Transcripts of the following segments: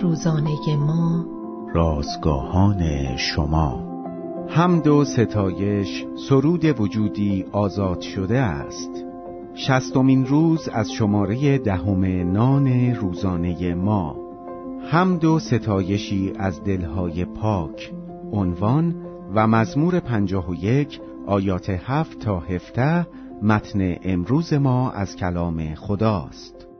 روزانه ما. رازگاهان شما. حمد و ستایش سرود وجودی آزاد شده است. شستمین روز از شماره دهم نان روزانه ما. حمد و ستایشی از دلهای پاک. عنوان و مزمور پنجاه و یک آیات هفت تا هفته متن امروز ما از کلام خداست.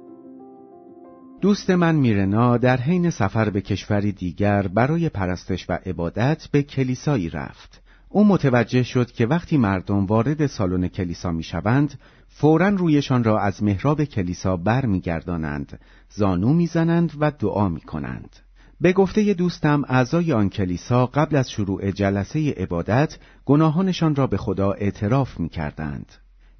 دوست من میرنا در حین سفر به کشوری دیگر برای پرستش و عبادت به کلیسایی رفت. او متوجه شد که وقتی مردم وارد سالن کلیسا می‌شوند، فورا رویشان را از محراب کلیسا بر میگردانند، زانو می‌زنند و دعا می‌کنند. به گفته دوستم اعضای آن کلیسا قبل از شروع جلسه عبادت گناهانشان را به خدا اعتراف می‌کردند.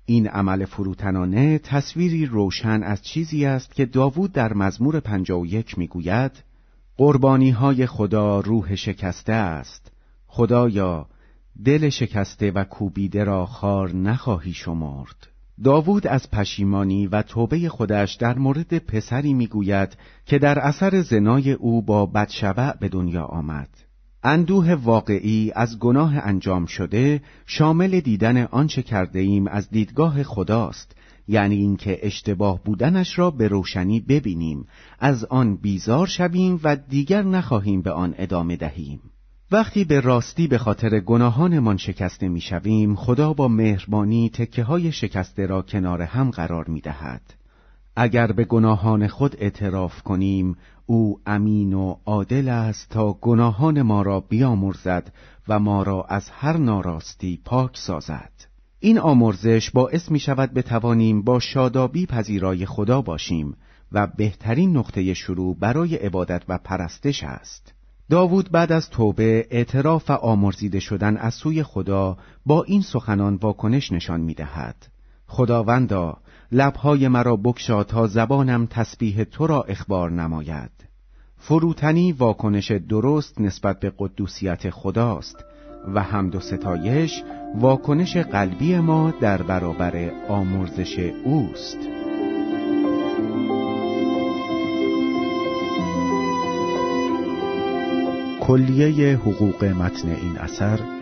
این عمل فروتنانه تصویری روشن از چیزی است که داوود در مزمور 51 می‌گوید قربانی های خدا روح شکسته است. خدایا دل شکسته و کوبیده را خار نخواهی شمرد. داوود از پشیمانی و توبه خودش در مورد پسری می‌گوید که در اثر زنای او با بدشبع به دنیا آمد. اندوه واقعی از گناه انجام شده شامل دیدن آنچه کرده ایم از دیدگاه خداست. یعنی اینکه اشتباه بودنش را به روشنی ببینیم. از آن بیزار شویم و دیگر نخواهیم به آن ادامه دهیم. وقتی به راستی به خاطر گناهانمان شکسته می‌شویم خدا با مهربانی تکه های شکسته را کنار هم قرار می دهد. اگر به گناهان خود اعتراف کنیم او امین و عادل است تا گناهان ما را بیامرزد و ما را از هر ناراستی پاک سازد. این آمرزش باعث می شود بتوانیم با شادابی پذیرای خدا باشیم و بهترین نقطه شروع برای عبادت و پرستش است. داوود بعد از توبه اعتراف و آمرزیده شدن از سوی خدا با این سخنان واکنش نشان می دهد خداوندا لبهای مرا بکشا تا زبانم تسبیح تو را اخبار نماید. فروتنی واکنش درست نسبت به قدوسیت خداست و حمد و ستایش واکنش قلبی ما در برابر آمرزش اوست. کلیه حقوق متن این اثر